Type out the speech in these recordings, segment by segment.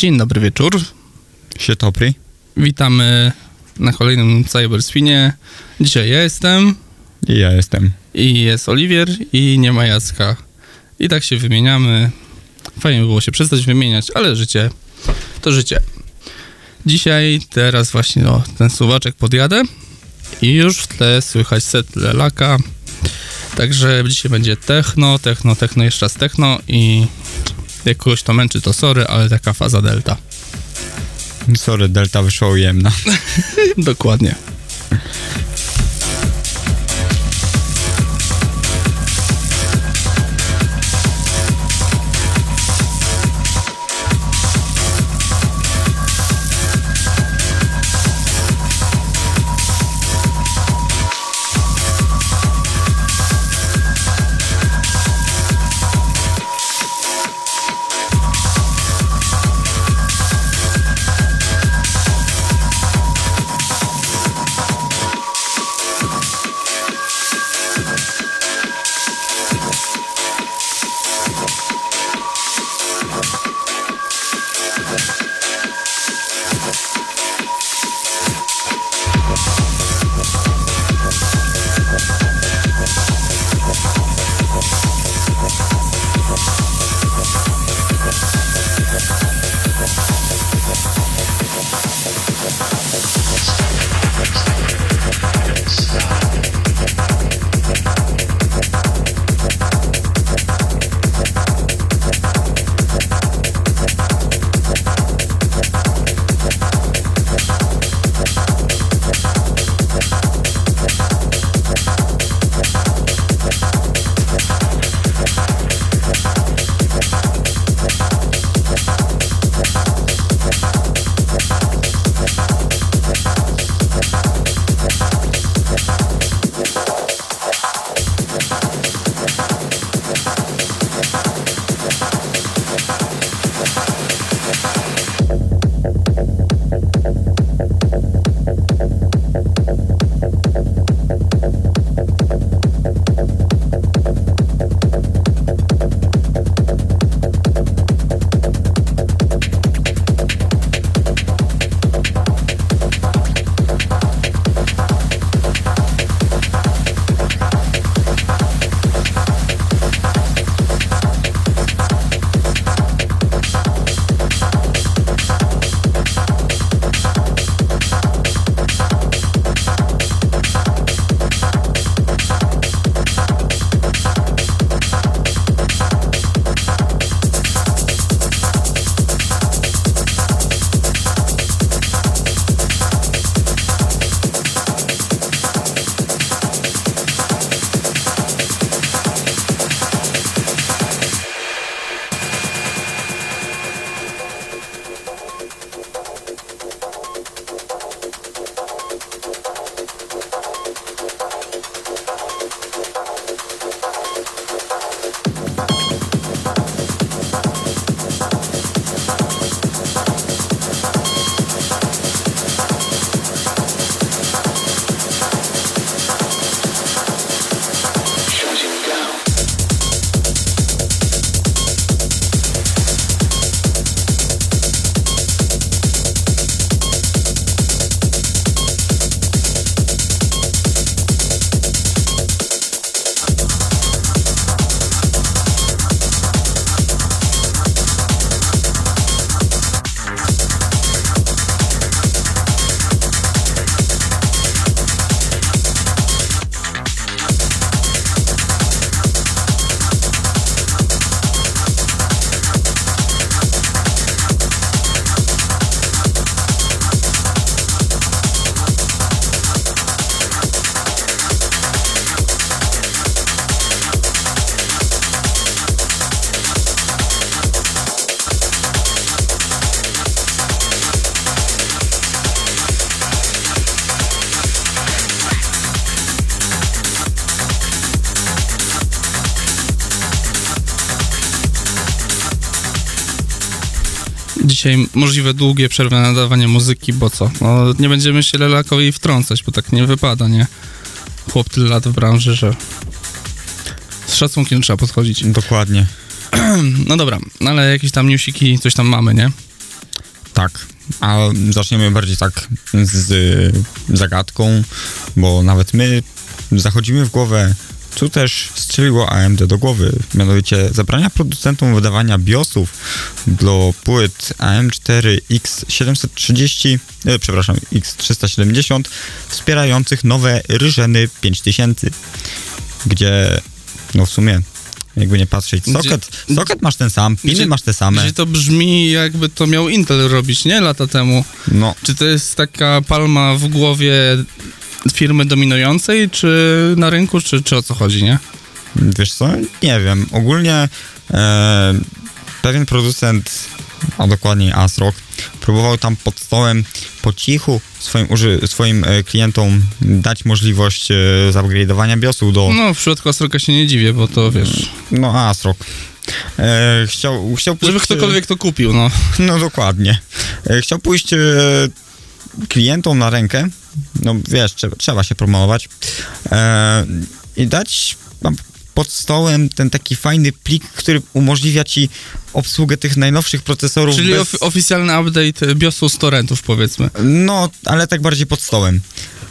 Dzień dobry wieczór. Się topri. Witamy na kolejnym Cyberspinie. Dzisiaj ja jestem I ja jestem. i jest Oliwier i nie ma Jacka. I tak się wymieniamy. Fajnie by było się przestać wymieniać, ale życie to życie. Dzisiaj, teraz właśnie o, ten suwaczek podjadę i już w tle słychać set Lelaka. Także dzisiaj będzie techno, techno, techno, jeszcze raz techno i jak kogoś to męczy, to sorry, ale taka faza delta. Sorry, Delta wyszła ujemna. Dokładnie. Dzisiaj możliwe długie przerwy na nadawanie muzyki, bo co? No, nie będziemy się Lelakowi wtrącać, bo tak nie wypada, nie? Chłop tyle lat w branży, że z szacunkiem trzeba podchodzić. Dokładnie. No dobra, no ale jakieś tam newsiki, coś tam mamy, nie? Tak. A zaczniemy bardziej tak z zagadką, bo nawet my zachodzimy w głowę, co też strzeliło AMD do głowy. Mianowicie zabrania producentom wydawania BIOSów do płyt AM4 X730, e, przepraszam, X370 wspierających nowe Ryżeny 5000, gdzie no w sumie jakby nie patrzeć. Socket, Gdzie- socket masz ten sam, piny Gdzie- masz te same. Gdzie to brzmi jakby to miał Intel robić, nie? Lata temu. No, Czy to jest taka palma w głowie firmy dominującej, czy na rynku, czy, czy o co chodzi, nie? wiesz co, nie wiem. Ogólnie e, pewien producent, a dokładniej ASRock, próbował tam pod stołem po cichu swoim, swoim e, klientom dać możliwość e, zupgrade'owania BIOSu do, No, w przypadku Astroka się nie dziwię, bo to wiesz, no ASRock. E, chciał, chciał pójść, żeby ktokolwiek to kupił, no. No dokładnie. E, Chciał pójść e, klientom na rękę, no wiesz, trzeba, trzeba się promować e, i dać pod stołem ten taki fajny plik, który umożliwia ci obsługę tych najnowszych procesorów. Czyli bez, of- oficjalny update BIOSu z torrentów, powiedzmy. no, ale tak bardziej pod stołem.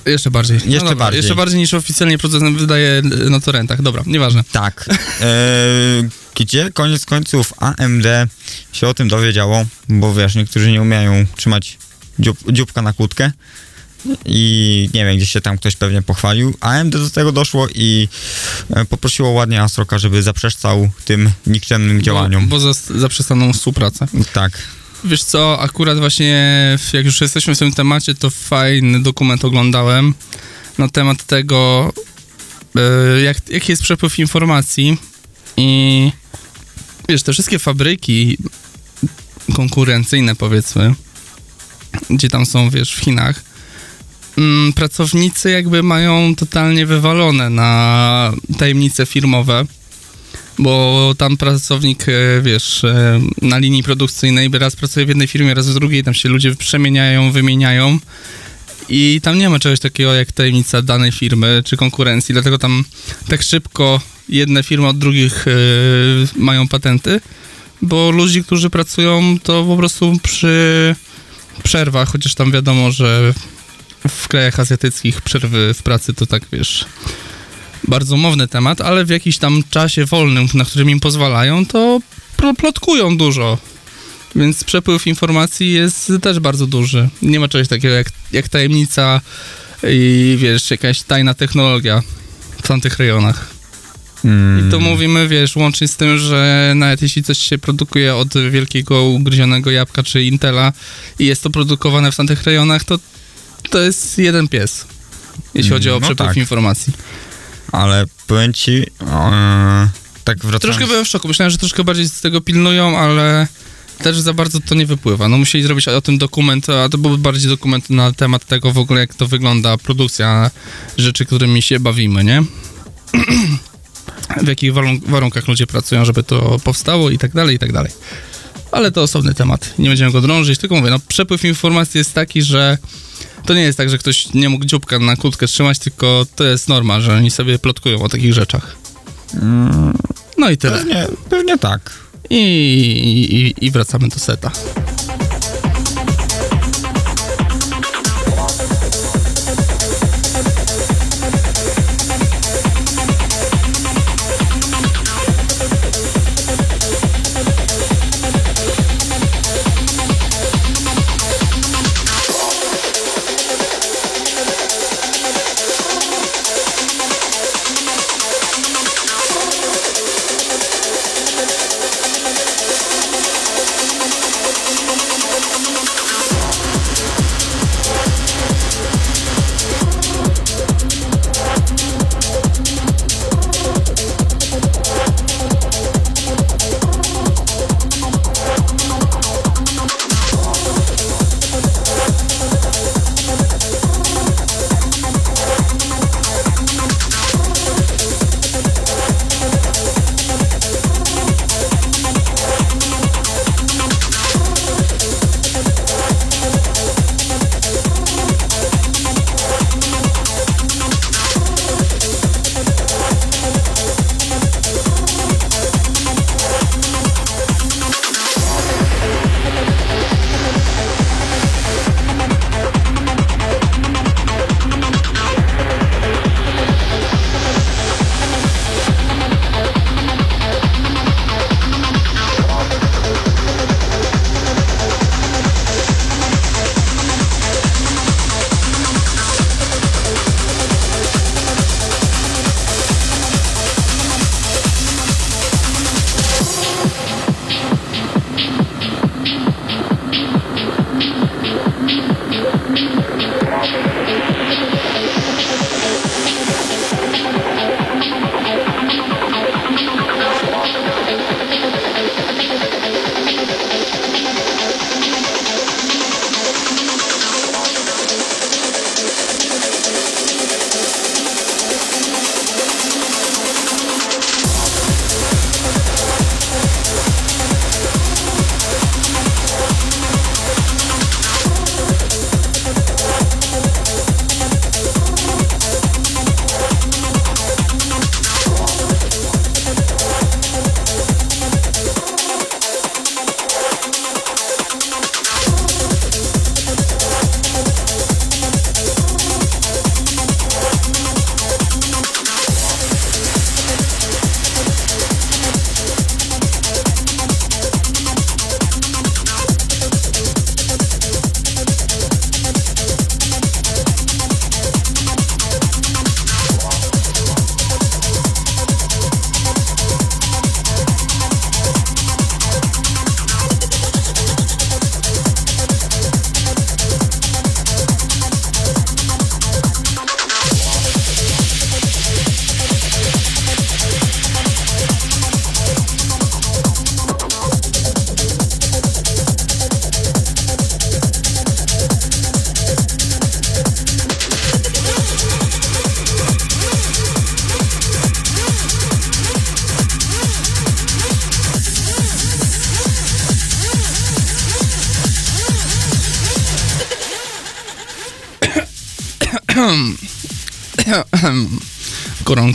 Jeszcze bardziej. No Jeszcze dobra, bardziej. Jeszcze bardziej niż oficjalnie producent wydaje na torrentach. Dobra, nieważne. Tak. E, gdzie koniec końców AMD się o tym dowiedziało, bo wiesz, niektórzy nie umieją trzymać dziób, dzióbka na kłódkę i nie wiem, gdzieś się tam ktoś pewnie pochwalił. AMD do tego doszło i e, poprosiło ładnie Astroka, żeby zaprzestał tym nikczemnym działaniom. Bo, bo zas- zaprzestaną współpracę. Tak. Wiesz co, akurat właśnie jak już jesteśmy w tym temacie, to fajny dokument oglądałem na temat tego, e, jak, jaki jest przepływ informacji i wiesz, te wszystkie fabryki konkurencyjne powiedzmy, gdzie tam są, wiesz, w Chinach, pracownicy jakby mają totalnie wywalone na tajemnice firmowe, bo tam pracownik, e, wiesz, e, na linii produkcyjnej raz pracuje w jednej firmie, raz w drugiej, tam się ludzie przemieniają, wymieniają i tam nie ma czegoś takiego jak tajemnica danej firmy czy konkurencji, dlatego tam tak szybko jedne firmy od drugich e, mają patenty, bo ludzi, którzy pracują, to po prostu przy przerwach, chociaż tam wiadomo, że w krajach azjatyckich przerwy w pracy to tak, wiesz, bardzo umowny temat, ale w jakimś tam czasie wolnym, na którym im pozwalają, to pl- plotkują dużo. Więc przepływ informacji jest też bardzo duży. Nie ma czegoś takiego jak, jak tajemnica i wiesz, jakaś tajna technologia w tamtych rejonach. Mm, I to mówimy, wiesz, łącznie z tym, że nawet jeśli coś się produkuje od wielkiego ugryzionego jabłka czy Intela i jest to produkowane w tamtych rejonach, to to jest jeden pies, jeśli chodzi o No przepływ tak. informacji. Ale powiem ci, e, tak wracając... Troszkę byłem w szoku. Myślałem, że troszkę bardziej z tego pilnują, ale też za bardzo to nie wypływa. No musieli zrobić o tym dokument, a to był bardziej dokument na temat tego w ogóle, jak to wygląda produkcja rzeczy, którymi się bawimy, nie? w jakich warun- warunkach ludzie pracują, żeby to powstało i tak dalej, i tak dalej. Ale to osobny temat. Nie będziemy go drążyć, tylko mówię, no przepływ informacji jest taki, że to nie jest tak, że ktoś nie mógł dzióbka na kłódkę trzymać, tylko to jest norma, że oni sobie plotkują o takich rzeczach. Mm, No i tyle. pewnie, pewnie tak. I, i, i wracamy do seta.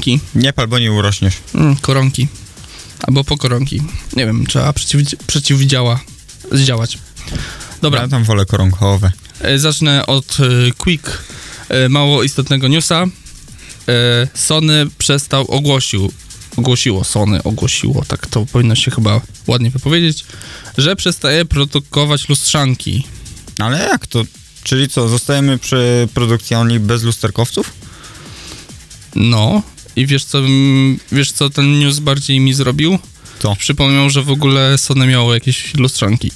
Koronki. Nie pal, bo nie urośniesz. Mm, koronki. Albo po koronki. Nie wiem, trzeba przeciw, przeciwdziała zdziałać. Dobra, Ja tam wolę koronkowe. e, zacznę od e, quick, e, mało istotnego newsa. E, Sony przestał, ogłosił, ogłosiło, Sony ogłosiło, tak to powinno się chyba ładnie wypowiedzieć, że przestaje produkować lustrzanki. Ale jak to? Czyli co, zostajemy przy produkcji only bez lusterkowców? No, i wiesz co, wiesz co ten news bardziej mi zrobił? Co? Przypomniał, że w ogóle Sony miało jakieś lustrzanki.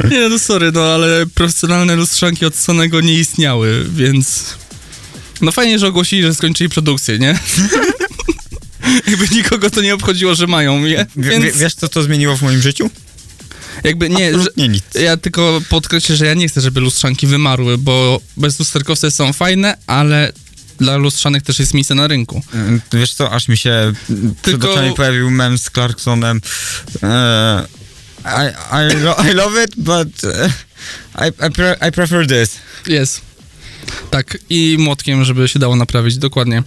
nie, no sorry, no ale profesjonalne lustrzanki od Sonego nie istniały, więc... No fajnie, że ogłosili, że skończyli produkcję, nie? jakby nikogo to nie obchodziło, że mają je, więc wie, wiesz, co to zmieniło w moim życiu? jakby nie, Absolutnie nic. ja tylko podkreślę, że ja nie chcę, żeby lustrzanki wymarły, bo bezlusterkowce są fajne, ale dla lustrzanych też jest miejsce na rynku. Mm, Wiesz co, aż mi się przed Tylko- oczami pojawił mem z Clarksonem. E, I, I, lo, I love it, but e, I, I, pre, I prefer this. Jest. Tak, i młotkiem, żeby się dało naprawić, dokładnie.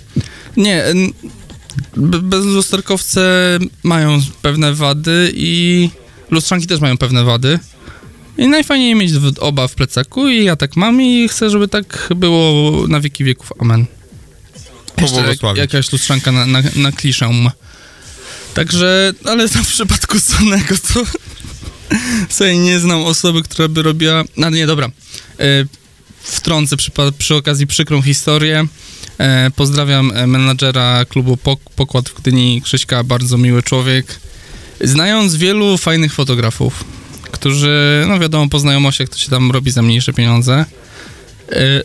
Nie, bezlusterkowce mają pewne wady i lustrzanki też mają pewne wady. I najfajniej mieć oba w plecaku i ja tak mam i chcę, żeby tak było na wieki wieków. Amen. Jeszcze jak, Pobłogosławić. jakaś lustrzanka na, na, na kliszę. Także, ale w przypadku Sonego to sobie nie znam osoby, która by robiła... No nie, dobra. E, wtrącę przy, przy okazji przykrą historię. E, pozdrawiam e, menadżera klubu Pok- Pokład w Gdyni, Krzyśka, bardzo miły człowiek. Znając wielu fajnych fotografów, którzy, no wiadomo, po znajomościach to się tam robi za mniejsze pieniądze. E,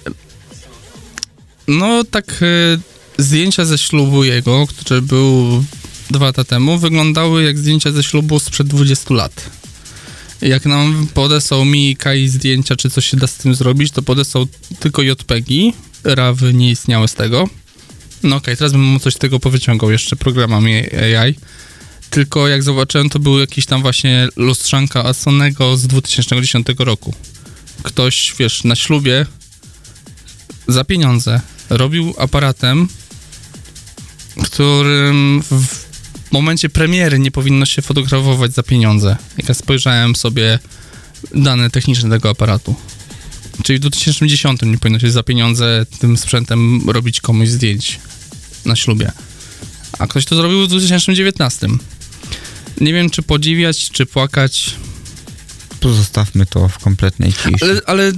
no tak e, zdjęcia ze ślubu jego, który był dwa lata temu, wyglądały jak zdjęcia ze ślubu sprzed 20 lat. Jak nam podesłał mi Kai zdjęcia, czy coś się da z tym zrobić, to podesłał tylko JPEGi, rawy nie istniały z tego. No okej, teraz bym mu coś z tego powyciągał jeszcze programami AI. Tylko jak zobaczyłem, to był jakiś tam właśnie lustrzanka Asonego z 2010 roku. Ktoś, wiesz, na ślubie za pieniądze robił aparatem, którym w momencie premiery nie powinno się fotografować za pieniądze. Jak ja spojrzałem sobie dane techniczne tego aparatu. Czyli w 2010 nie powinno się za pieniądze tym sprzętem robić komuś zdjęć na ślubie. A ktoś to zrobił w 2019. Nie wiem, czy podziwiać, czy płakać, Pozostawmy to w kompletnej ciszy. ale, ale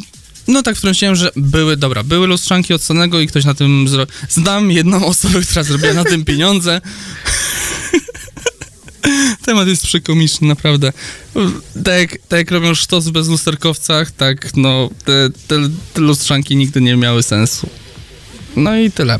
no tak wtrąciłem, że były, dobra, były lustrzanki od Sonego i ktoś na tym zro... Znam jedną osobę, która zrobiła na tym pieniądze. Temat jest przykomiczny, naprawdę. Tak, tak jak robią sztos bez lusterkowcach, tak no, te, te, te lustrzanki nigdy nie miały sensu. No i tyle.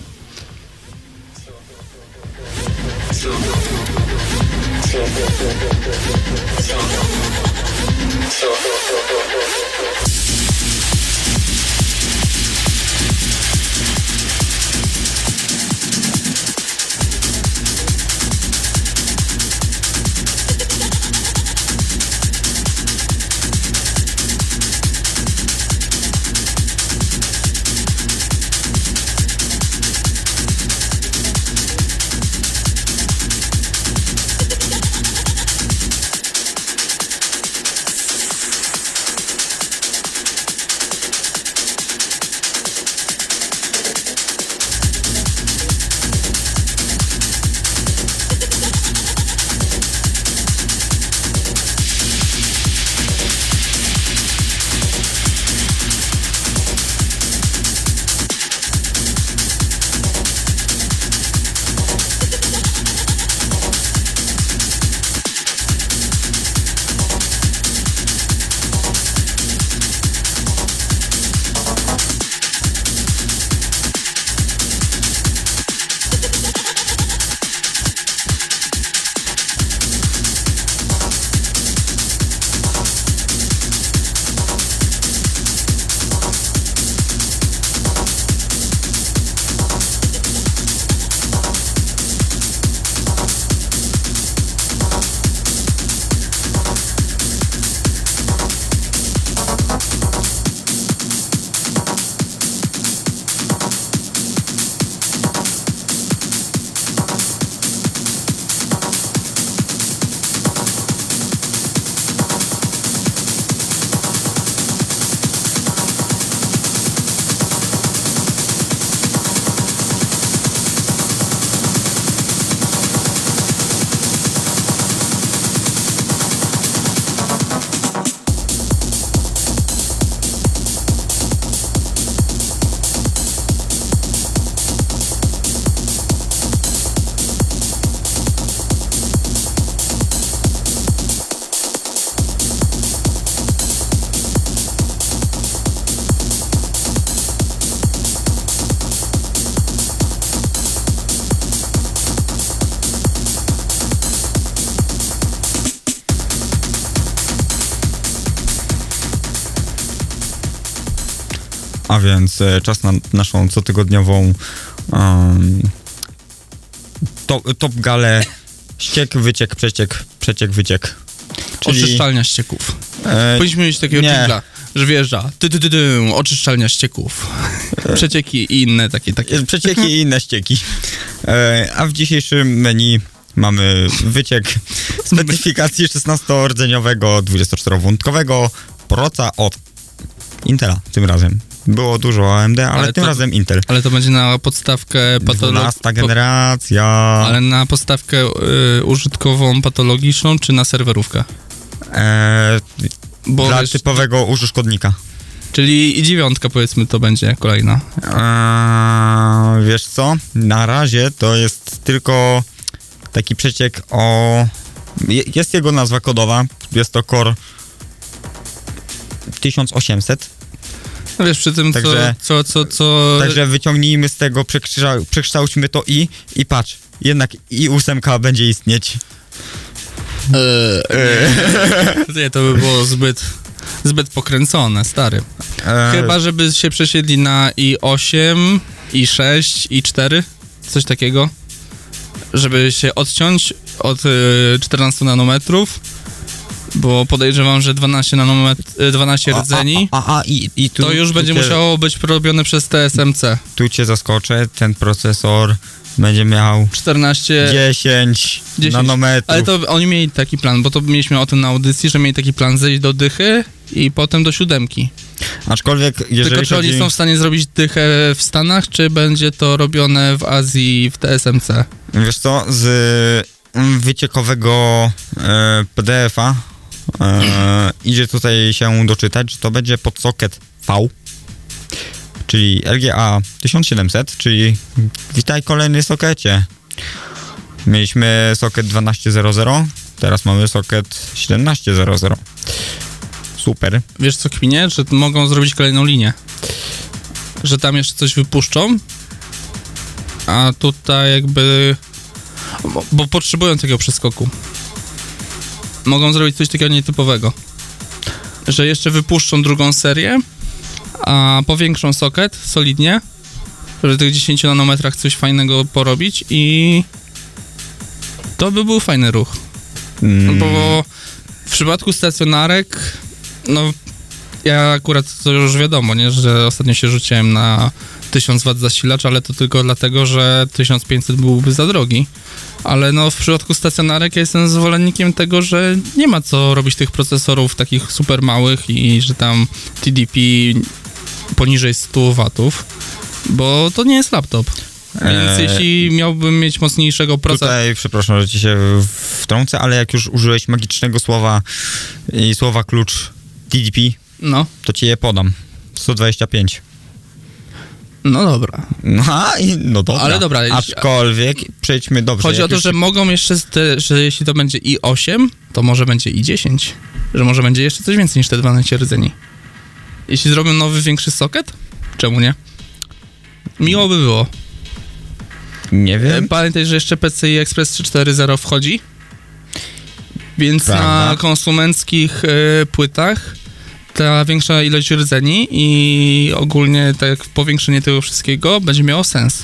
A więc e, czas na naszą cotygodniową um, top, top galę ściek, wyciek, przeciek, przeciek, wyciek. Oczyszczalnia ścieków. e, Powinniśmy mieć takiego jingla, że wjeżdża. Ty, ty, ty, ty, oczyszczalnia ścieków. Przecieki i inne takie, takie. przecieki i inne ścieki. E, a w dzisiejszym menu mamy wyciek specyfikacji 16-rdzeniowego 24-wątkowego proca od Intela tym razem. Było dużo AMD, ale, Ale tym to- razem Intel. Ale to będzie na podstawkę patologii. 12 generacja. Ale na podstawkę y, użytkową patologiczną, czy na serwerówkę? E, Bo dla wiesz, typowego użytkownika. Czyli i dziewiątka powiedzmy to będzie kolejna. Eee, wiesz co? Na razie to jest tylko taki przeciek o. je- Jest jego nazwa kodowa. Jest to Core 1800. No wiesz, przy tym Także- co, co, co, co... Także wyciągnijmy z tego, przekształ- przekształćmy to i i patrz. Jednak i ósemka będzie istnieć. Eee, nie, to by było zbyt, zbyt pokręcone, stary. Eee, Chyba, żeby się przesiedli na i8, i6, i4, coś takiego. Żeby się odciąć od y, 14 nanometrów, bo podejrzewam, że 12, nanometr, y, 12 a- rdzeni, A, a, a i, i tu, to już tu będzie cię, musiało być robione przez TSMC. Tu cię zaskoczę. Ten procesor będzie miał 14, 10, 10. nanometrów. ale to oni mieli taki plan, bo to mieliśmy o tym na audycji, że mieli taki plan zejść do dychy i potem do siódemki. Aczkolwiek, jeżeli Tylko czy chodzi... oni są w stanie zrobić dychę w Stanach, czy będzie to robione w Azji w TSMC? Wiesz co, z mm, wyciekowego e, PDF-a e, idzie tutaj się doczytać, że to będzie pod socket V, czyli LGA 1700, czyli witaj kolejny sokecie. Mieliśmy socket 1200, teraz mamy socket 1700. Super. Wiesz co kminie? Że mogą zrobić kolejną linię. Że tam jeszcze coś wypuszczą, a tutaj jakby... Bo, bo potrzebują takiego przeskoku. Mogą zrobić coś takiego nietypowego. Że jeszcze wypuszczą drugą serię, a powiększą socket solidnie, żeby w tych 10 nanometrach coś fajnego porobić i to by był fajny ruch. Mm, Bo w przypadku stacjonarek, no ja akurat to już wiadomo, nie, że ostatnio się rzuciłem na 1000 W zasilacz, ale to tylko dlatego, że 1500 byłby za drogi. Ale no w przypadku stacjonarek ja jestem zwolennikiem tego, że nie ma co robić tych procesorów takich super małych i że tam TDP poniżej 100 watów, bo to nie jest laptop. Więc Eee, jeśli miałbym mieć mocniejszego procesora, Tutaj, przepraszam, że ci się wtrącę, ale jak już użyłeś magicznego słowa i słowa klucz TDP, no, to ci je podam. 125. no dobra. No, a, i, no dobra. Ale dobra, Aczkolwiek przejdźmy dobrze. Chodzi o to, już- że mogą jeszcze, te, że jeśli to będzie i 8, to może będzie i 10. Że może będzie jeszcze coś więcej niż te 12 rdzeni. Jeśli zrobią nowy, większy socket, czemu nie? Miło by było. Nie E, wiem. Pamiętaj, że jeszcze PCI Express 3.4.0 wchodzi. Więc Prawda. na konsumenckich e, płytach ta większa ilość rdzeni i ogólnie tak powiększenie tego wszystkiego będzie miało sens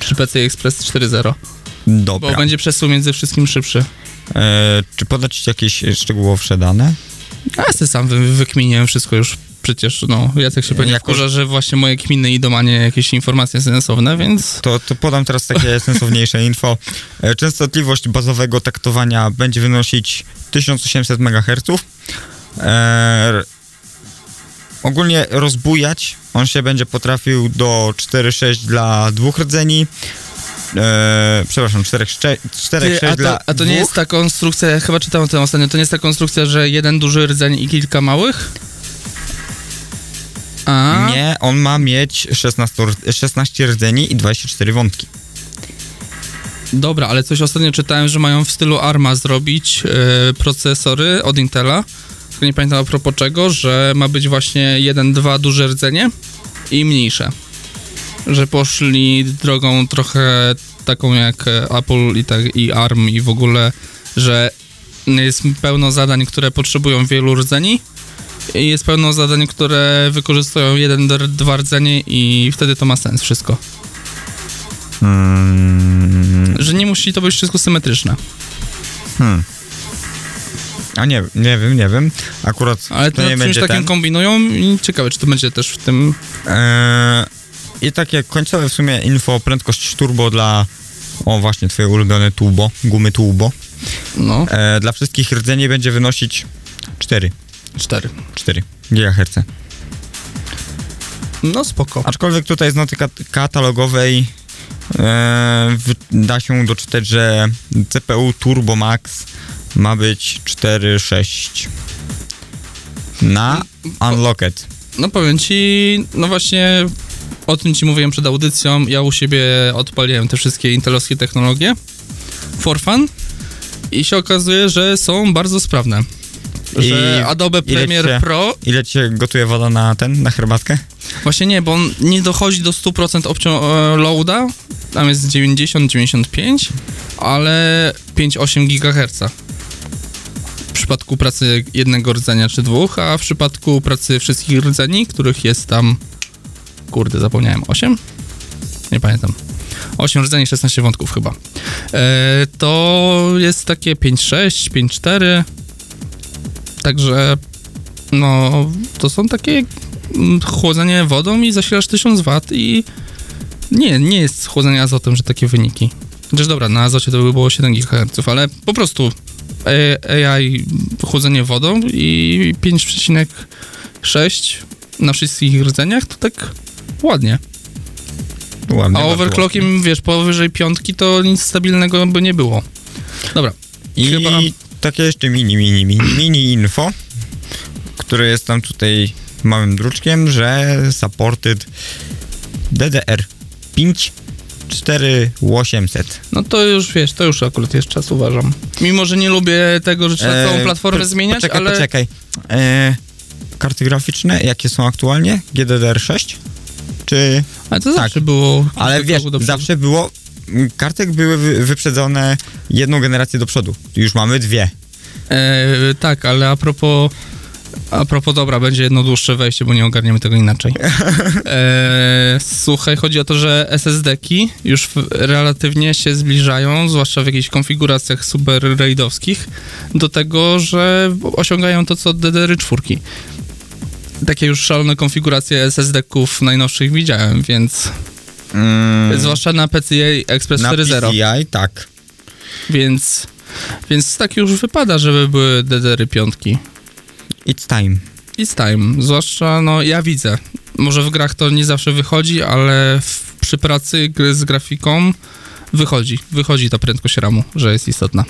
przy PCI Express 4.0, Dobra. bo będzie przesył między wszystkim szybszy. E, czy podać ci jakieś szczegółowsze dane? Ja sobie sam wy, wykminiłem wszystko już przecież, no, Jacek się pewnie Jako- wkurza, że właśnie moje kminy idą, a nie jakieś informacje sensowne, więc To, to podam teraz takie sensowniejsze info. E, Częstotliwość bazowego taktowania będzie wynosić 1800 MHz. E, ogólnie rozbujać on się będzie potrafił do 4,6 dla dwóch rdzeni. E, przepraszam, 4,6 Ty, a, dla to, a to nie dwóch. jest ta konstrukcja, ja chyba czytałem o tym ostatnio, to nie jest ta konstrukcja, że jeden duży rdzeń i kilka małych? A, Nie, on ma mieć 16, r- 16 rdzeni i 24 wątki. dobra, ale coś ostatnio czytałem, że mają w stylu ARMA zrobić e, procesory od Intela, tylko nie pamiętam a propos czego, że ma być właśnie jeden, dwa duże rdzenie i mniejsze. Że poszli drogą trochę taką jak Apple i, tak, i ARM i w ogóle, że jest pełno zadań, które potrzebują wielu rdzeni i jest pełno zadań, które wykorzystują jeden, dwa rdzenie i wtedy to ma sens wszystko. Mm, Że nie musi to być wszystko symetryczne. hmm. A nie, nie wiem, nie wiem. Akurat Ale to to nie będzie takim ten. kombinują i ciekawe, czy to będzie też w tym... Eee, I takie końcowe w sumie info, prędkość turbo dla, o właśnie, twoje ulubione turbo, gumy turbo. No, Eee, dla wszystkich rdzeni będzie wynosić 4, 4. 4 GHz. No spoko. Aczkolwiek tutaj z noty kat- katalogowej e, w- da się doczytać, że CPU Turbo Max ma być 4.6 na Unlocked. No powiem ci, no właśnie o tym ci mówiłem przed audycją. Ja u siebie odpaliłem te wszystkie intelowskie technologie for fun i się okazuje, że są bardzo sprawne. Że I Adobe Premiere cię- Pro, Ile ci się gotuje woda na ten, na herbatkę? właśnie nie, bo on nie dochodzi do 100% opcio- e, loada, tam jest 90-95, ale 5,8 GHz. W przypadku pracy jednego rdzenia czy dwóch, a w przypadku pracy wszystkich rdzeni, których jest tam, kurde, zapomniałem, 8? Nie pamiętam. 8 rdzeni, 16 wątków chyba. E, to jest takie 5,6, 5,4. Także, no, to są takie mm, chłodzenie wodą i zasilasz 1000 W i nie, nie jest chłodzenie azotem, że takie wyniki. Chociaż dobra, na azocie to by było 7 GHz, ale po prostu AI chłodzenie wodą i 5,6 na wszystkich rdzeniach to tak ładnie. Ładnie, A overclockiem, wiesz, powyżej piątki to nic stabilnego by nie było. Dobra, I Chyba- takie jeszcze mini, mini, mini, mini info, które jest tam tutaj małym druczkiem, że supported DDR5 4800. no to już wiesz, to już akurat jest czas, uważam. Mimo, że nie lubię tego, że trzeba całą E, platformę po- zmieniać, poczekaj, ale... Poczekaj, e, karty graficzne, jakie są aktualnie? GDDR6? Czy... Ale to Tak. zawsze było... Ale wiesz, zawsze było... Kartek były wy, wyprzedzone jedną generację do przodu. Już mamy dwie. E, tak, ale a propos. A propos, dobra, będzie jedno dłuższe wejście, bo nie ogarniemy tego inaczej. E, słuchaj, chodzi o to, że SSD-ki już w, relatywnie się zbliżają, zwłaszcza w jakichś konfiguracjach super raidowskich, do tego, że osiągają to, co DDR4. Takie już szalone konfiguracje SSD-ków najnowszych widziałem, więc Mm, zwłaszcza na PCI Express na 4.0. PCI, tak. Więc, więc tak już wypada, żeby były DDR-y piątki. It's time. It's time. Zwłaszcza, no ja widzę. Może w grach to nie zawsze wychodzi, ale w, przy pracy z grafiką wychodzi. Wychodzi ta prędkość ramu, że jest istotna.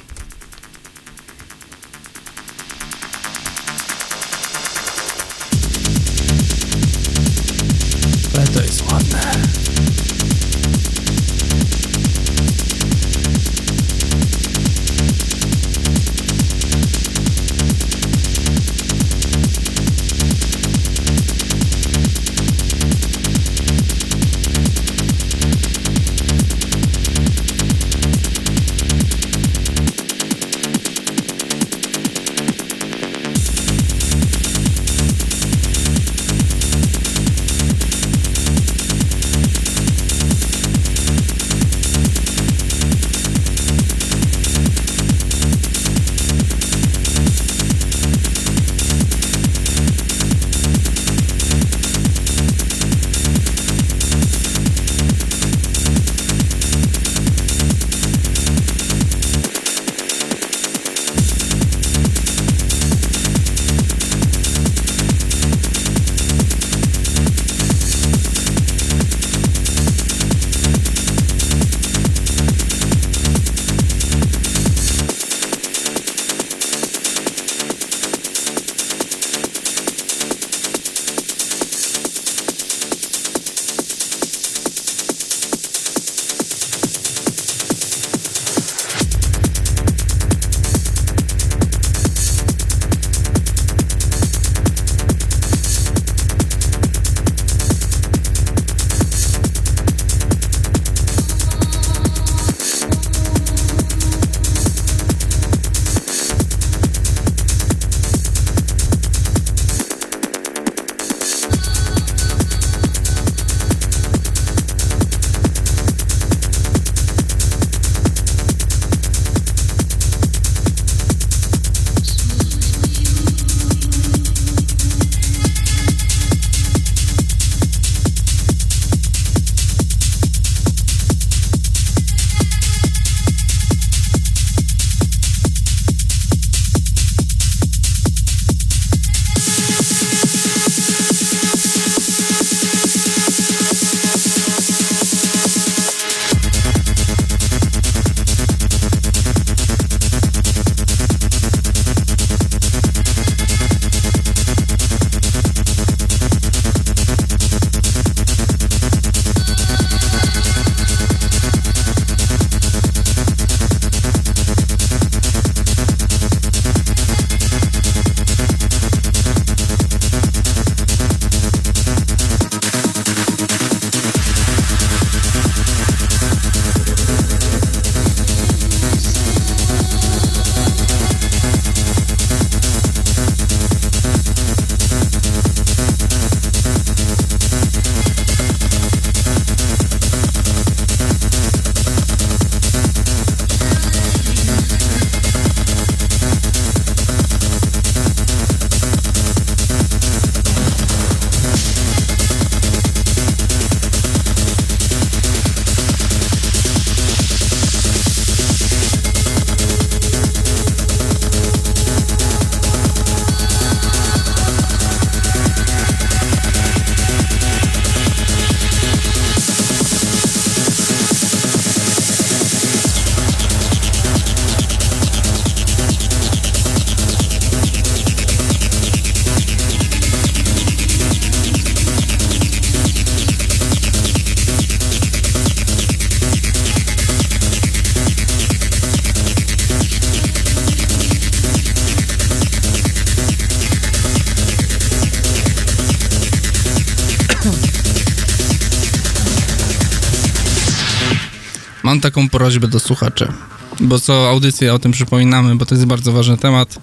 Taką prośbę do słuchaczy, bo co audycję o tym przypominamy, bo to jest bardzo ważny temat,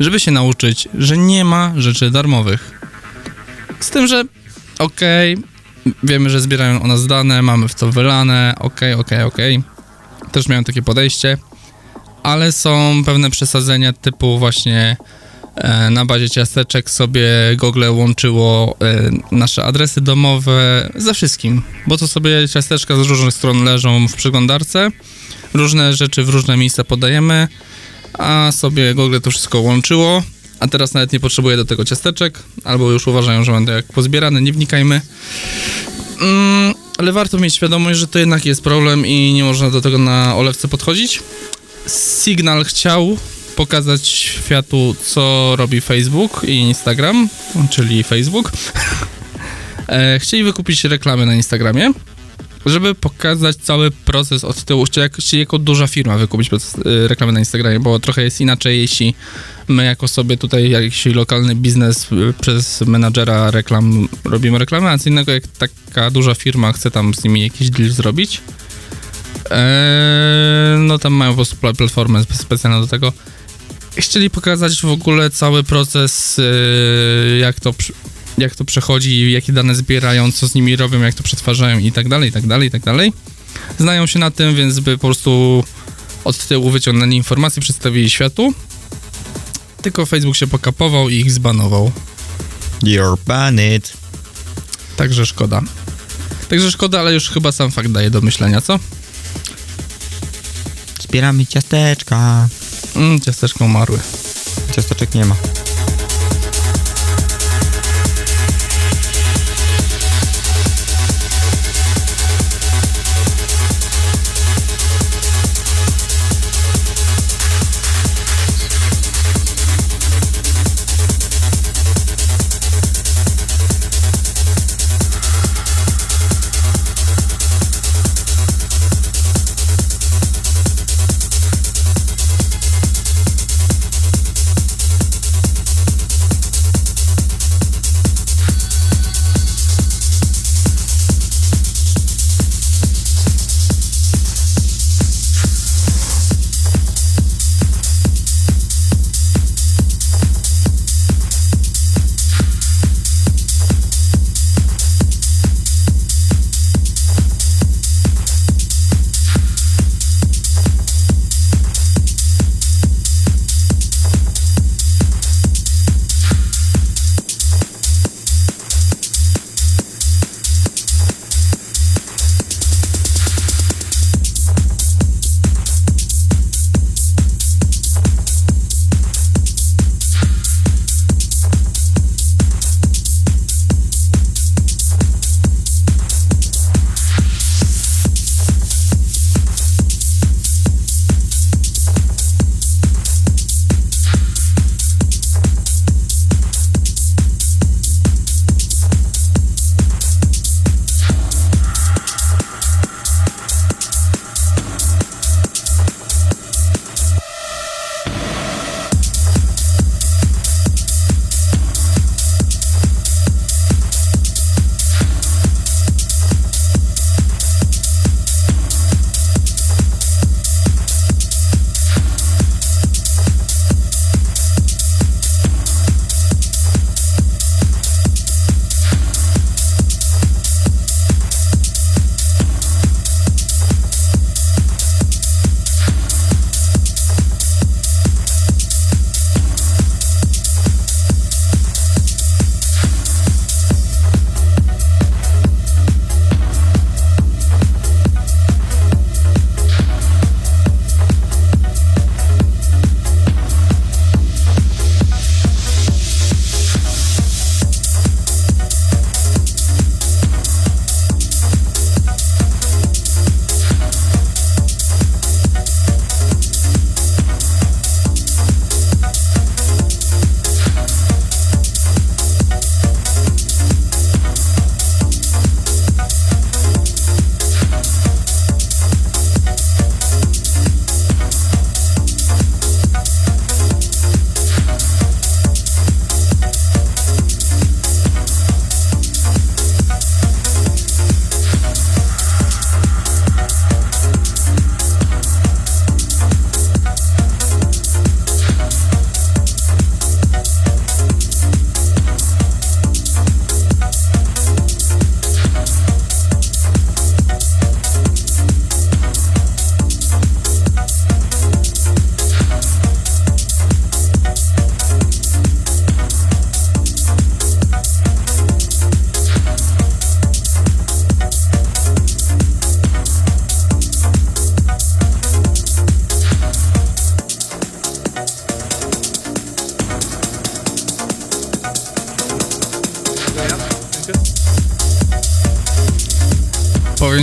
żeby się nauczyć, że nie ma rzeczy darmowych. Z tym, że okej, okay, wiemy, że zbierają o nas dane, mamy w to wylane, okej, okay, okej, okay, okej. Też miałem takie podejście, ale są pewne przesadzenia typu właśnie na bazie ciasteczek sobie Google łączyło e, nasze adresy domowe ze wszystkim, bo to sobie ciasteczka z różnych stron leżą w przeglądarce, różne rzeczy w różne miejsca podajemy, a sobie Google to wszystko łączyło, a teraz nawet nie potrzebuję do tego ciasteczek, albo już uważają, że będę jak pozbierane, nie wnikajmy. Mm, ale warto mieć świadomość, że to jednak jest problem i nie można do tego na olewce podchodzić. Signal chciał pokazać światu, co robi Facebook i Instagram, czyli Facebook. E, chcieli wykupić reklamy na Instagramie, żeby pokazać cały proces od tyłu. Chcieli jako duża firma wykupić e, reklamy na Instagramie, bo trochę jest inaczej, jeśli my jako sobie tutaj jakiś lokalny biznes e, przez menadżera reklam robimy reklamy, a co innego jak taka duża firma chce tam z nimi jakiś deal zrobić. Eee, no tam mają po prostu platformę specjalną do tego. Chcieli pokazać w ogóle cały proces, yy, jak to jak to przechodzi, jakie dane zbierają, co z nimi robią, jak to przetwarzają i tak dalej, i tak dalej, i tak dalej. Znają się na tym, więc by po prostu od tyłu wyciągnęli informacje, przedstawili światu. Tylko Facebook się pokapował i ich zbanował. You're banned. Także szkoda. Także szkoda, ale już chyba sam fakt daje do myślenia, co? Zbieramy ciasteczka. Mm, ciasteczka umarły. Ciasteczek nie ma.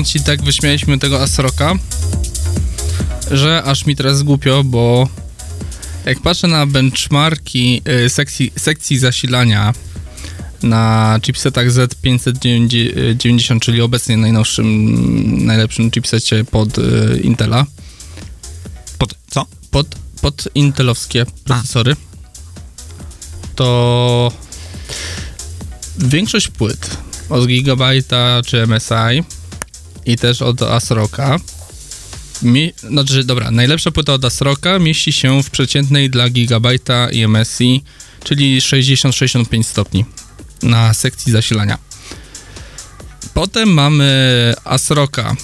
Ci, tak wyśmialiśmy tego Asroka, że aż mi teraz głupio, bo jak patrzę na benchmarki y, sekcji, sekcji zasilania na chipsetach Z590, czyli obecnie najnowszym, najlepszym chipsecie pod y, Intela, Pod co? pod, pod intelowskie procesory, to większość płyt od Gigabyte'a czy MSI i też od ASRock'a mi, znaczy, dobra, najlepsza płyta od ASRock'a mieści się w przeciętnej dla Gigabyte'a i MSI, czyli 60-65 stopni na sekcji zasilania. Potem mamy ASRock'a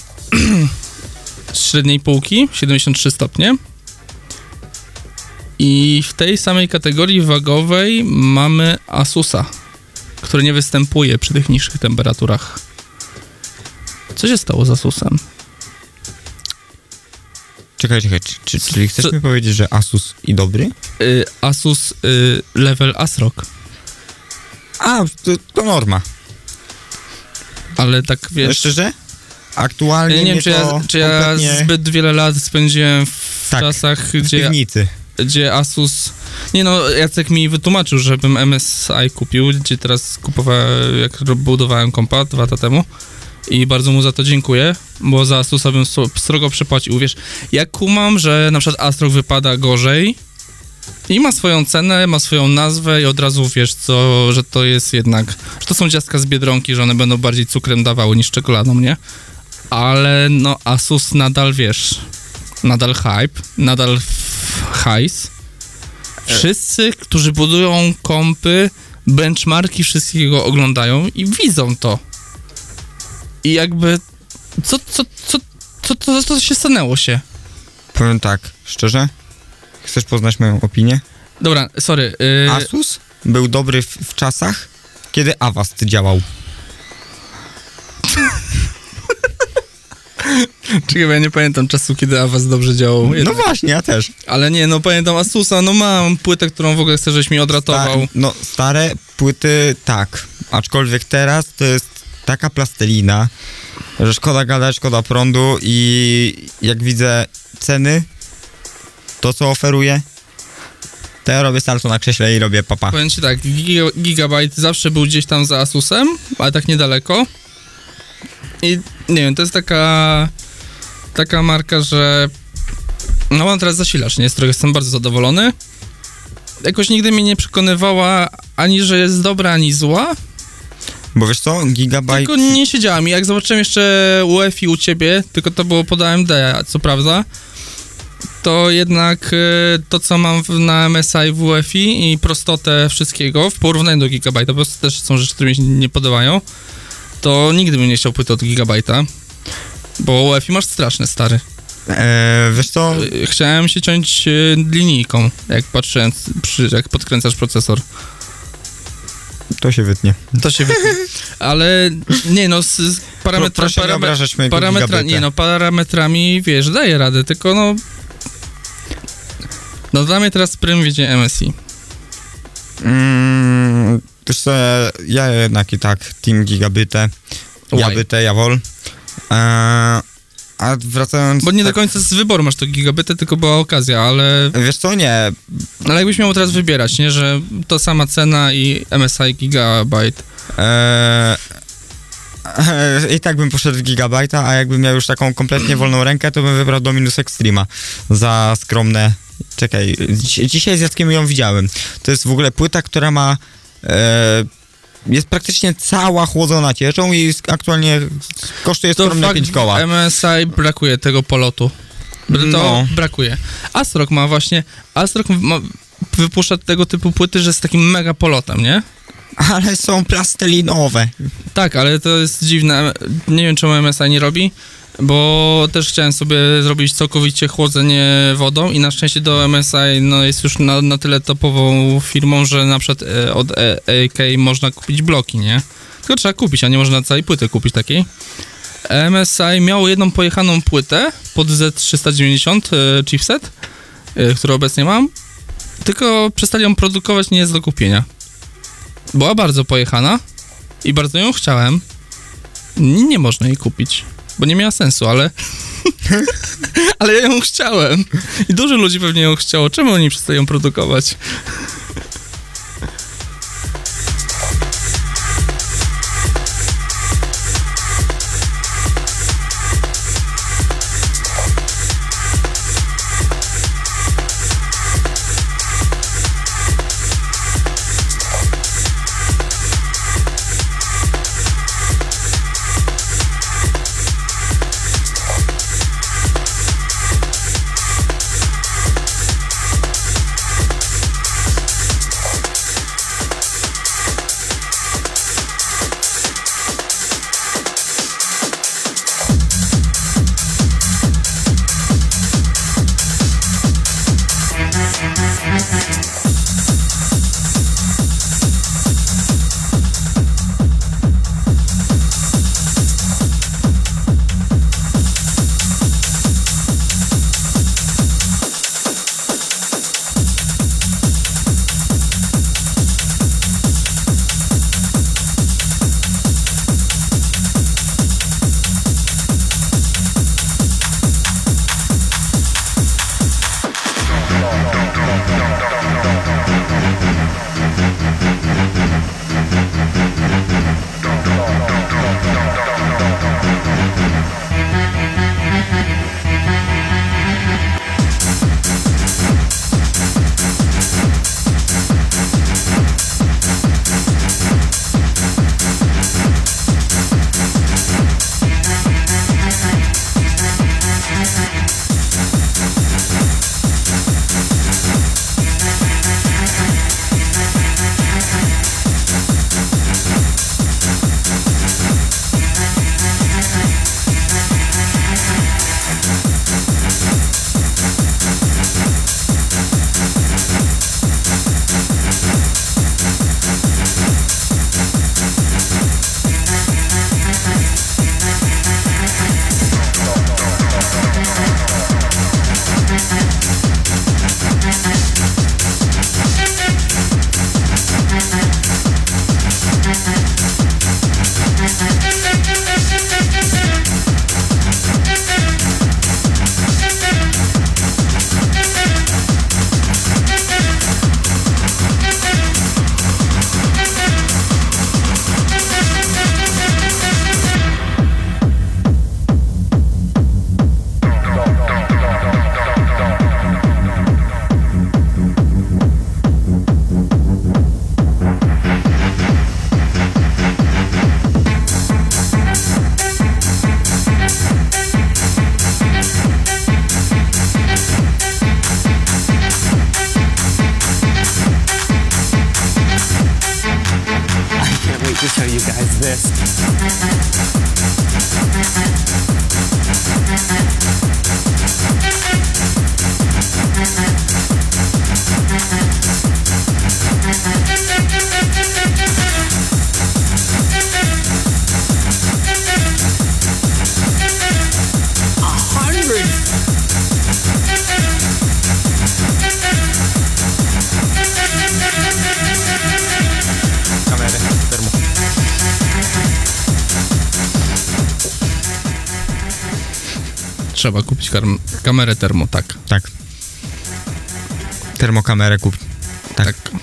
z średniej półki, 73 stopnie. I w tej samej kategorii wagowej mamy Asusa, który nie występuje przy tych niższych temperaturach. Co się stało z Asusem? Czekaj, czekaj, czy, czy, czyli chcesz Co- mi powiedzieć, że Asus i dobry? Y, Asus y, Level ASRock, A, to, to norma. ale tak Wiesz, wiesz... szczerze? Aktualnie Ja nie wiem, czy ja, czy ja kompletnie zbyt wiele lat spędziłem w Tak, czasach, w gdzie, piwnicy. gdzie Asus... Nie no, Jacek mi wytłumaczył, żebym MSI kupił, gdzie teraz kupowałem, jak budowałem kompa dwa lata temu. I bardzo mu za to dziękuję, bo za Asusa bym srogo przepłacił. Wiesz, ja kumam, że na przykład Astrok wypada gorzej i ma swoją cenę, ma swoją nazwę i od razu wiesz, co, że to jest jednak, że to są ciastka z Biedronki, że one będą bardziej cukrem dawały niż czekoladą, nie? Ale no Asus nadal, wiesz, nadal hype, nadal hajs. Wszyscy, którzy budują kompy, benchmarki wszystkiego oglądają i widzą to. I jakby, co, co, co, co, co, co się stanęło się? Powiem tak, szczerze? Chcesz poznać moją opinię? Dobra, sorry. Yy, Asus był dobry w, w czasach, kiedy Avast działał. czekaj, ja nie pamiętam czasu, kiedy Avast dobrze działał. No Jednak. właśnie, ja też. Ale nie, no pamiętam Asusa, no mam płytę, którą w ogóle chcę, żeś mi odratował. Sta- no, stare płyty tak, aczkolwiek teraz to jest taka plastelina, że szkoda gadać, szkoda prądu i jak widzę ceny, to co oferuje, to ja robię salto na krześle i robię papa. Powiem ci tak, Giga, Gigabyte zawsze był gdzieś tam za Asusem, ale tak niedaleko. I nie wiem, to jest taka taka marka, że no mam teraz zasilacz, nie? Z którego jestem bardzo zadowolony. Jakoś nigdy mnie nie przekonywała ani, że jest dobra, ani zła. Bo wiesz co, Gigabyte... Tylko nie siedziałam i jak zobaczyłem jeszcze UEFI u ciebie, tylko to było pod AMD, co prawda, to jednak e, to, co mam na MSI w UEFI i prostotę wszystkiego w porównaniu do po prostu też są rzeczy, które mi się nie podobają, to nigdy bym nie chciał płyty od Gigabyte'a, bo UEFI masz straszne, stary. E, wiesz co, E, Chciałem się ciąć e, linijką, jak patrzyłem, przy, jak podkręcasz procesor. To się wytnie. To się wytnie. Ale nie no, z, z parametra, proszę nie parame- obrażać mojego parametra, nie no, parametrami, wiesz, daje radę, tylko no... No dla mnie teraz prym wiedzie MSI. Mm, wiesz co, ja- jednak i tak Team Gigabyte? Jabyte, Jawol. E, a wracając... Bo nie do tak, końca z wyboru masz to gigabity, tylko była okazja, ale, Wiesz co, nie, ale jakbyś miał teraz wybierać, nie, że to sama cena i MSI gigabyte. e, i tak bym poszedł w Gigabajta, a jakbym miał już taką kompletnie wolną rękę, to bym wybrał Dominus Extrema za skromne... Czekaj, dzi- dzisiaj z Jackiem ją widziałem. To jest w ogóle płyta, która ma... E, jest praktycznie cała chłodzona cieczą i aktualnie kosztuje To skromne fakt, 5 koła. MSI brakuje tego polotu. To No. brakuje. Astrok ma właśnie, Astrok ma, wypuszcza tego typu płyty, że z takim mega polotem, nie? Ale są plastelinowe. Tak, ale to jest dziwne. Nie wiem, czemu MSI nie robi, bo też chciałem sobie zrobić całkowicie chłodzenie wodą i na szczęście do MSI no, jest już na, na tyle topową firmą, że na przykład e, od e, AK można kupić bloki, nie? Tylko trzeba kupić, a nie można całej płyty kupić takiej. MSI miało jedną pojechaną płytę pod Z390 e, chipset, e, obecnie mam, tylko przestali ją produkować, nie jest do kupienia. Była bardzo pojechana i bardzo ją chciałem. Nie można jej kupić. Bo nie miała sensu, ale... ale ja ją chciałem. I dużo ludzi pewnie ją chciało. Czemu oni przestają ją produkować? Trzeba kupić kamerę termo, tak. Tak. Termokamerę kup. Tak. Tak.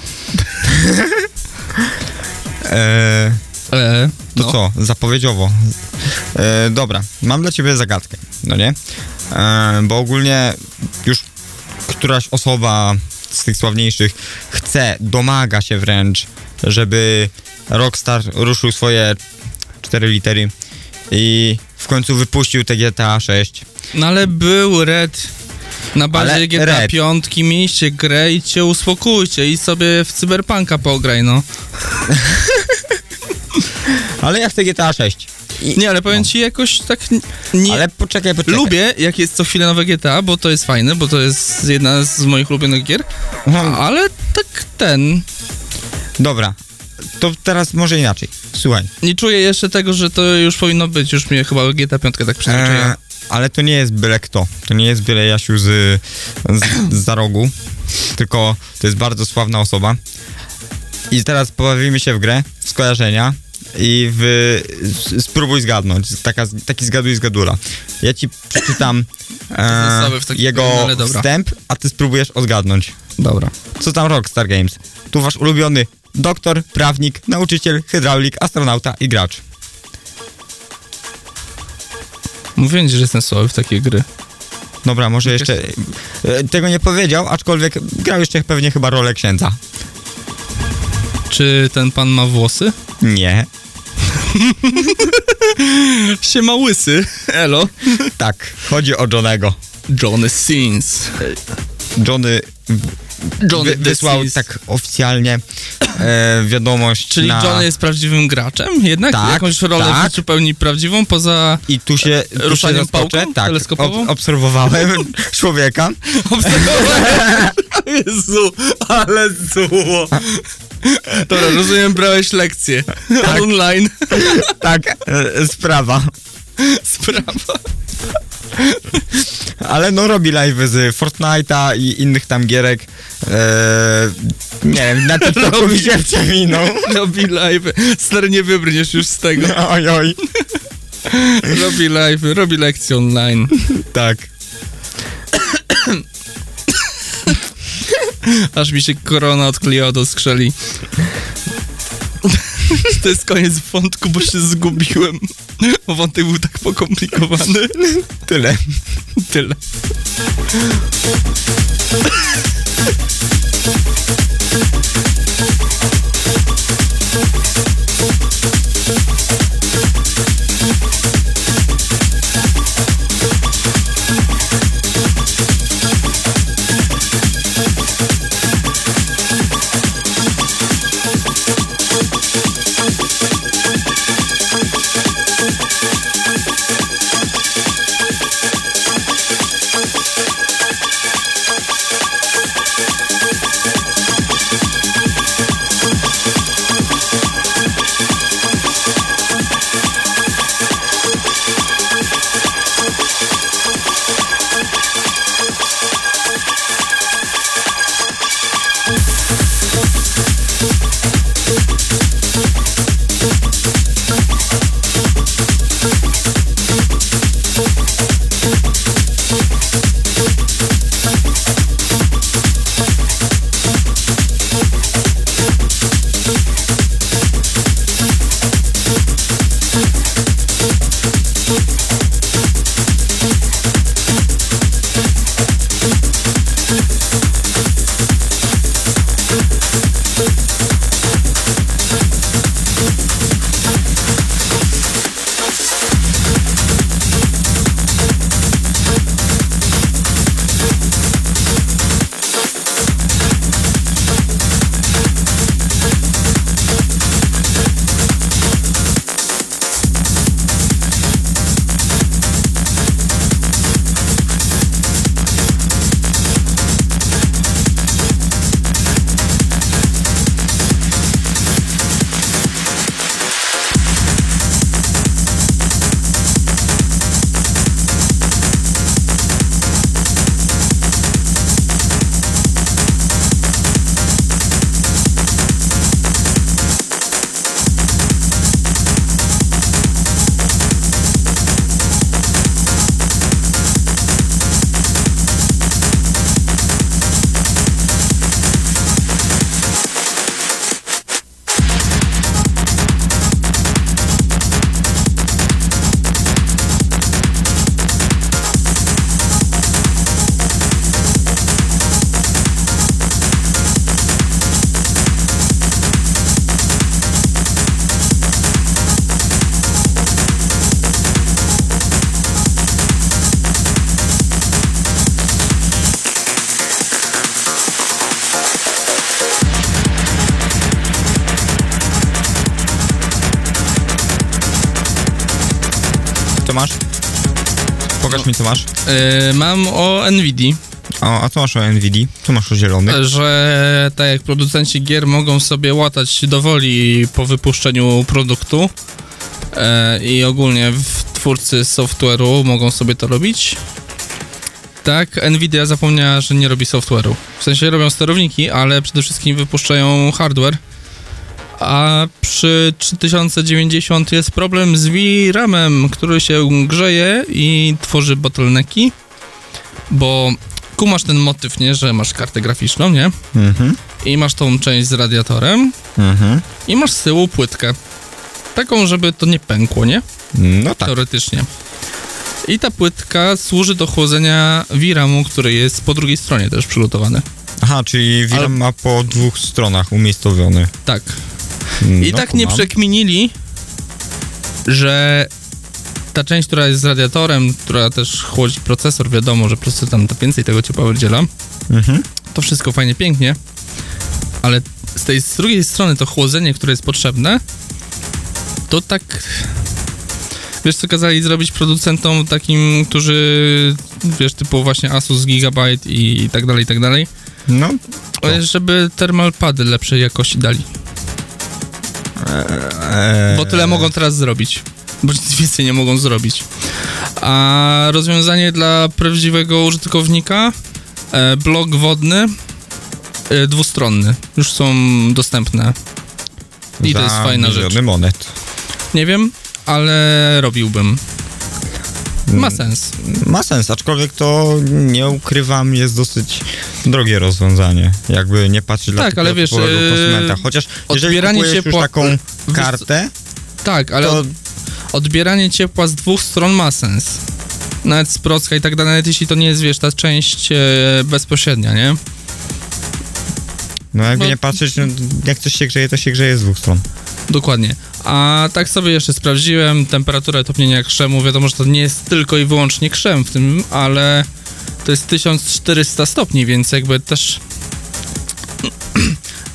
E, E, to no. co? Zapowiedziowo. E, dobra, mam dla ciebie zagadkę, no nie? E, bo ogólnie już któraś osoba z tych sławniejszych chce, domaga się wręcz, żeby Rockstar ruszył swoje cztery litery i w końcu wypuścił te GTA 6. No ale był Red na bazie Ale GTA Red. 5, mieliście grę i cię uspokójcie i sobie w Cyberpunka pograj, no. Ale ja chcę GTA 6. I, Nie, ale powiem ci jakoś tak nie... ale poczekaj, poczekaj. Lubię, jak jest co chwilę nowe GTA, bo to jest fajne, bo to jest jedna z moich ulubionych gier, Mhm. ale tak ten... Dobra, to teraz może inaczej. Słuchaj. Nie czuję jeszcze tego, że to już powinno być, już mnie chyba GTA 5 tak przyzwyczaiła. E, ale to nie jest byle kto. To nie jest byle Jasiu z, z, z za rogu, tylko to jest bardzo sławna osoba. I teraz pobawimy się w grę skojarzenia. i w, spróbuj zgadnąć. Taka, taki zgaduj zgadula. Ja ci przeczytam e, w jego ale dobra. wstęp, a ty spróbujesz odgadnąć. Dobra. Co tam Rockstar Games? Tu wasz ulubiony doktor, prawnik, nauczyciel, hydraulik, astronauta i gracz. Mówiłem ci, że jestem słaby w takie gry. Dobra, może jeszcze... e, Tego nie powiedział, aczkolwiek grał jeszcze pewnie chyba rolę księdza. Czy ten pan ma włosy? Nie. Się ma łysy. Elo. Tak, chodzi o Johnego. Johnny Sins. Johnny Johnny wy, wysłał Sins. tak oficjalnie e, wiadomość Czyli na... Johnny jest prawdziwym graczem? Jednak? Tak, Jakąś rolę tak. w życiu pełni prawdziwą poza I tu się, tu Ruszaniem pałką tak, teleskopową? obserwowałem człowieka. obserwowaniem? Jezu, ale zło. Dobra, rozumiem, brałeś lekcję online. Tak, e, sprawa. Sprawa. Ale no robi live z Fortnite'a i innych tam gierek. E, nie wiem, na TikToku mi się przewinął. Robi live. Stary, nie wybrniesz już z tego. Oj, oj, Robi live, robi lekcje online. tak. Aż mi się korona odkleiła do skrzeli. To jest koniec wątku, bo się zgubiłem. Bo wątek był tak pokomplikowany. Tyle. Tyle. Pokaż mi, co masz. Yy, mam o Nvidia, O, a co masz o NVIDII? Co masz o zielonych? że tak jak producenci gier mogą sobie łatać dowoli po wypuszczeniu produktu e, i ogólnie twórcy software'u mogą sobie to robić. Tak, Nvidia zapomniała, że nie robi software'u. W sensie robią sterowniki, ale przede wszystkim wypuszczają hardware, A przy 3090 jest problem z VRAMem, który się grzeje i tworzy bottlenecki, bo kumasz ten motyw, nie, że masz kartę graficzną, nie? Mhm. I masz tą część z radiatorem Mhm. i masz z tyłu płytkę. Taką, żeby to nie pękło, nie? No tak. Teoretycznie. I ta płytka służy do chłodzenia VRAMu, który jest po drugiej stronie też przygotowany. Aha, czyli VRAM Ale- ma po dwóch stronach umiejscowiony. Tak. No, I tak nie przekminili, że ta część, która jest z radiatorem, która też chłodzi procesor, wiadomo, że procesor tam to więcej tego ciepła wydziela, Mhm. to wszystko fajnie, pięknie, ale z tej z drugiej strony to chłodzenie, które jest potrzebne, to tak... Wiesz, co kazali zrobić producentom takim, którzy, wiesz, typu właśnie Asus, Gigabyte i tak dalej, i tak dalej, No, ale żeby thermal pady lepszej jakości dali. E, Bo tyle mogą teraz zrobić. Bo nic więcej nie mogą zrobić. A rozwiązanie dla prawdziwego użytkownika, e, blok wodny, e, dwustronny. Już są dostępne. I to za jest fajna rzecz. monet. Nie wiem, ale robiłbym. Ma sens. Ma sens, aczkolwiek to nie ukrywam, jest dosyć drogie rozwiązanie. Jakby nie patrzeć dla Tak, ale wiesz, typowego yy, konsumenta. Chociaż jeżeli odbieranie kupujesz już ciepła- taką kartę, Tak, ale to od, odbieranie ciepła z dwóch stron ma sens. Nawet z procka i tak dalej, nawet jeśli to nie jest, wiesz, ta część e, bezpośrednia, nie? no jakby bo- nie patrzeć, no, jak coś się grzeje, to się grzeje z dwóch stron. Dokładnie. A tak sobie jeszcze sprawdziłem temperaturę topnienia krzemu. Wiadomo, że to nie jest tylko i wyłącznie krzem w tym, ale to jest 1400 stopni, więc jakby też.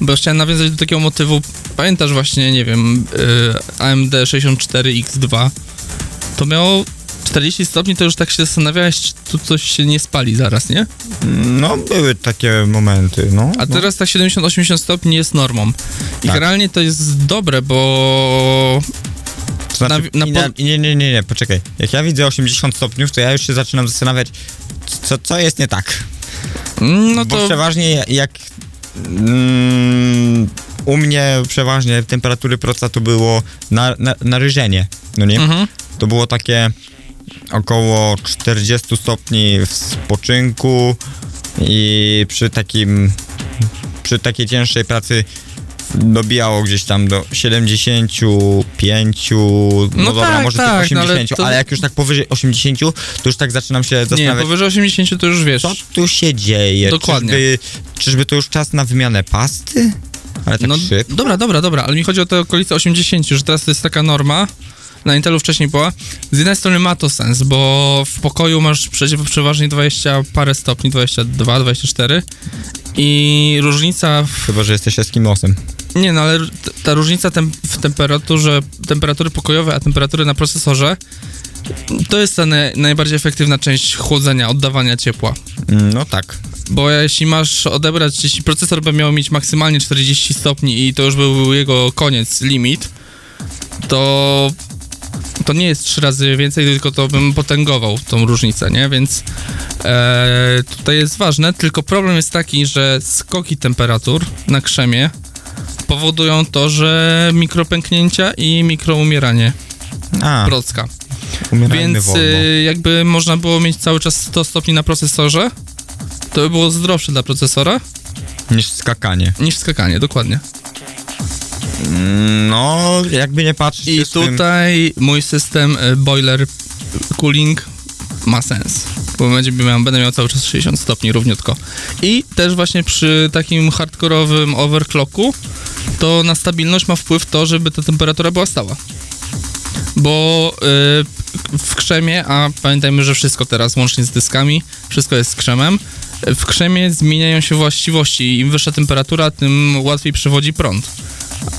Bo chciałem nawiązać do takiego motywu. Pamiętasz właśnie, nie wiem, y, AMD 64X2 to miało 40 stopni, to już tak się zastanawiałeś, czy tu coś się nie spali zaraz, nie? No, były takie momenty, no. A no. teraz tak 70-80 stopni jest normą. I Tak. generalnie to jest dobre, bo To znaczy, na- na nie, nie, nie, nie, poczekaj. Jak ja widzę 80 stopniów, to ja już się zaczynam zastanawiać, co, co jest nie tak. no Bo to przeważnie jak mm, u mnie przeważnie temperatury proca to było na, na, naryżenie, no nie? Mhm. To było takie około 40 stopni w spoczynku i przy takim przy takiej cięższej pracy dobijało gdzieś tam do 75, no, No dobra, tak, może tak, tych no ale 80, to- ale jak już tak powyżej 80, to już tak zaczynam się Nie, zastanawiać, powyżej 80 to już wiesz. co tu się dzieje? Dokładnie. Czyżby, czyżby to już czas na wymianę pasty? Ale tak No, szybko? dobra, dobra, dobra, ale mi chodzi o te okolice 80, że teraz to jest taka norma. Na Intelu wcześniej była. Z jednej strony ma to sens, bo w pokoju masz przecież przeważnie 20 parę stopni, 22, 24 i różnica w Chyba, że jesteś Eskimosem. Nie, no ale ta różnica tem w temperaturze, temperatury pokojowej, a temperatury na procesorze, to jest ta na najbardziej efektywna część chłodzenia, oddawania ciepła. Mm, No tak. Bo jeśli masz odebrać, jeśli procesor by miał mieć maksymalnie 40 stopni i to już był jego koniec, limit, to to nie jest trzy razy więcej, tylko to bym potęgował tą różnicę, nie? Więc e, tutaj jest ważne, tylko problem jest taki, że skoki temperatur na krzemie powodują to, że mikropęknięcia i mikroumieranie A, procka. umierajmy Więc wolno. y, jakby można było mieć cały czas 100 stopni na procesorze, to by było zdrowsze dla procesora Niż skakanie. niż skakanie, dokładnie. No, jakby nie patrzeć... I w tym- tutaj mój system y, boiler cooling ma sens. Bo będzie miał, będę miał cały czas 60 stopni równiutko. I też właśnie przy takim hardkorowym overclocku to na stabilność ma wpływ to, żeby ta temperatura była stała. Bo y, w krzemie, a pamiętajmy, że wszystko teraz łącznie z dyskami, wszystko jest z krzemem, w krzemie zmieniają się właściwości i im wyższa temperatura, tym łatwiej przewodzi prąd.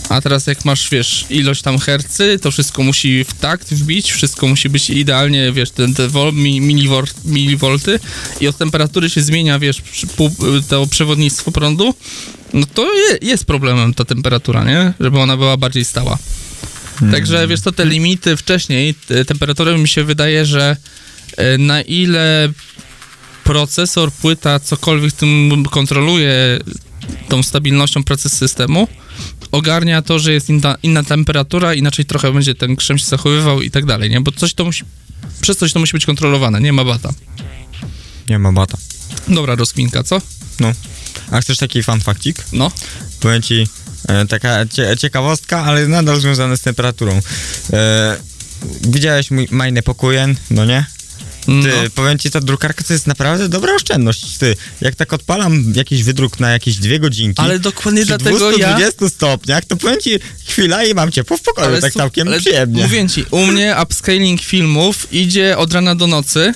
A teraz jak masz, wiesz, ilość tam hercy, to wszystko musi w takt wbić, wszystko musi być idealnie, wiesz, te, te wol, miliwol, milivolty i od temperatury się zmienia, wiesz, to przewodnictwo prądu, no to je, jest problemem ta temperatura, nie? Żeby ona była bardziej stała. Także, wiesz, to te limity wcześniej, te temperatury mi się wydaje, że e, na ile procesor, płyta, cokolwiek tym kontroluje tą stabilnością pracy systemu, ogarnia to, że jest inna, inna temperatura, inaczej trochę będzie ten krzem się zachowywał i tak dalej, nie? Bo coś to musi, przez coś to musi być kontrolowane, nie ma bata. Nie ma bata. Dobra rozkminka, co? A chcesz taki fun factik? No. Powiem ci, e, taka cie, ciekawostka, ale nadal związana z temperaturą. E, widziałeś mój majny pokojen, no nie? Ty, no. powiem ci, ta drukarka to jest naprawdę dobra oszczędność. Ty, jak tak odpalam jakiś wydruk na jakieś dwie godzinki, Ale dokładnie przy dlatego ja... 220 stopniach, to powiem ci, chwila i mam ciepło w pokoju, tak su- całkiem ale przyjemnie. Mówię ci, u mnie upscaling filmów idzie od rana do nocy.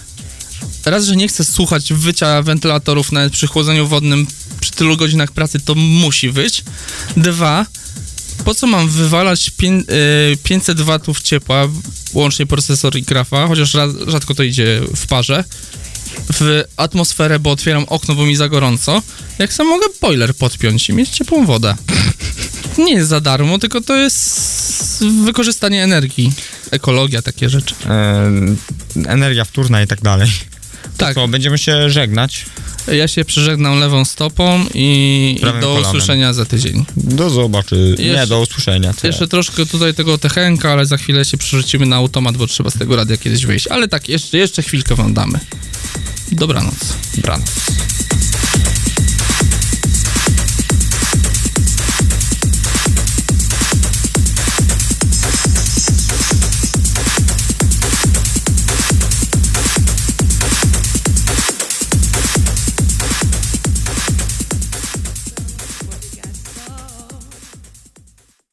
Raz, że nie chcę słuchać wycia wentylatorów nawet przy chłodzeniu wodnym przy tylu godzinach pracy, to musi wyć. Dwa, po co mam wywalać pię- y, 500 watów ciepła, łącznie procesor i grafa, chociaż rzadko to idzie w parze, w atmosferę, bo otwieram okno, bo mi za gorąco, jak sam mogę boiler podpiąć i mieć ciepłą wodę. Nie jest za darmo, tylko to jest wykorzystanie energii, ekologia, takie rzeczy. E, energia wtórna i tak dalej. Tak, Co, będziemy się żegnać. ja się przeżegnam lewą stopą i, i do kolanem. usłyszenia za tydzień. Do zobaczy. Nie, do usłyszenia. Co? Jeszcze troszkę tutaj tego techenka, ale za chwilę się przerzucimy na automat, bo trzeba z tego radia kiedyś wyjść. Ale tak, jeszcze, jeszcze chwilkę wam damy. Dobranoc. Dobranoc.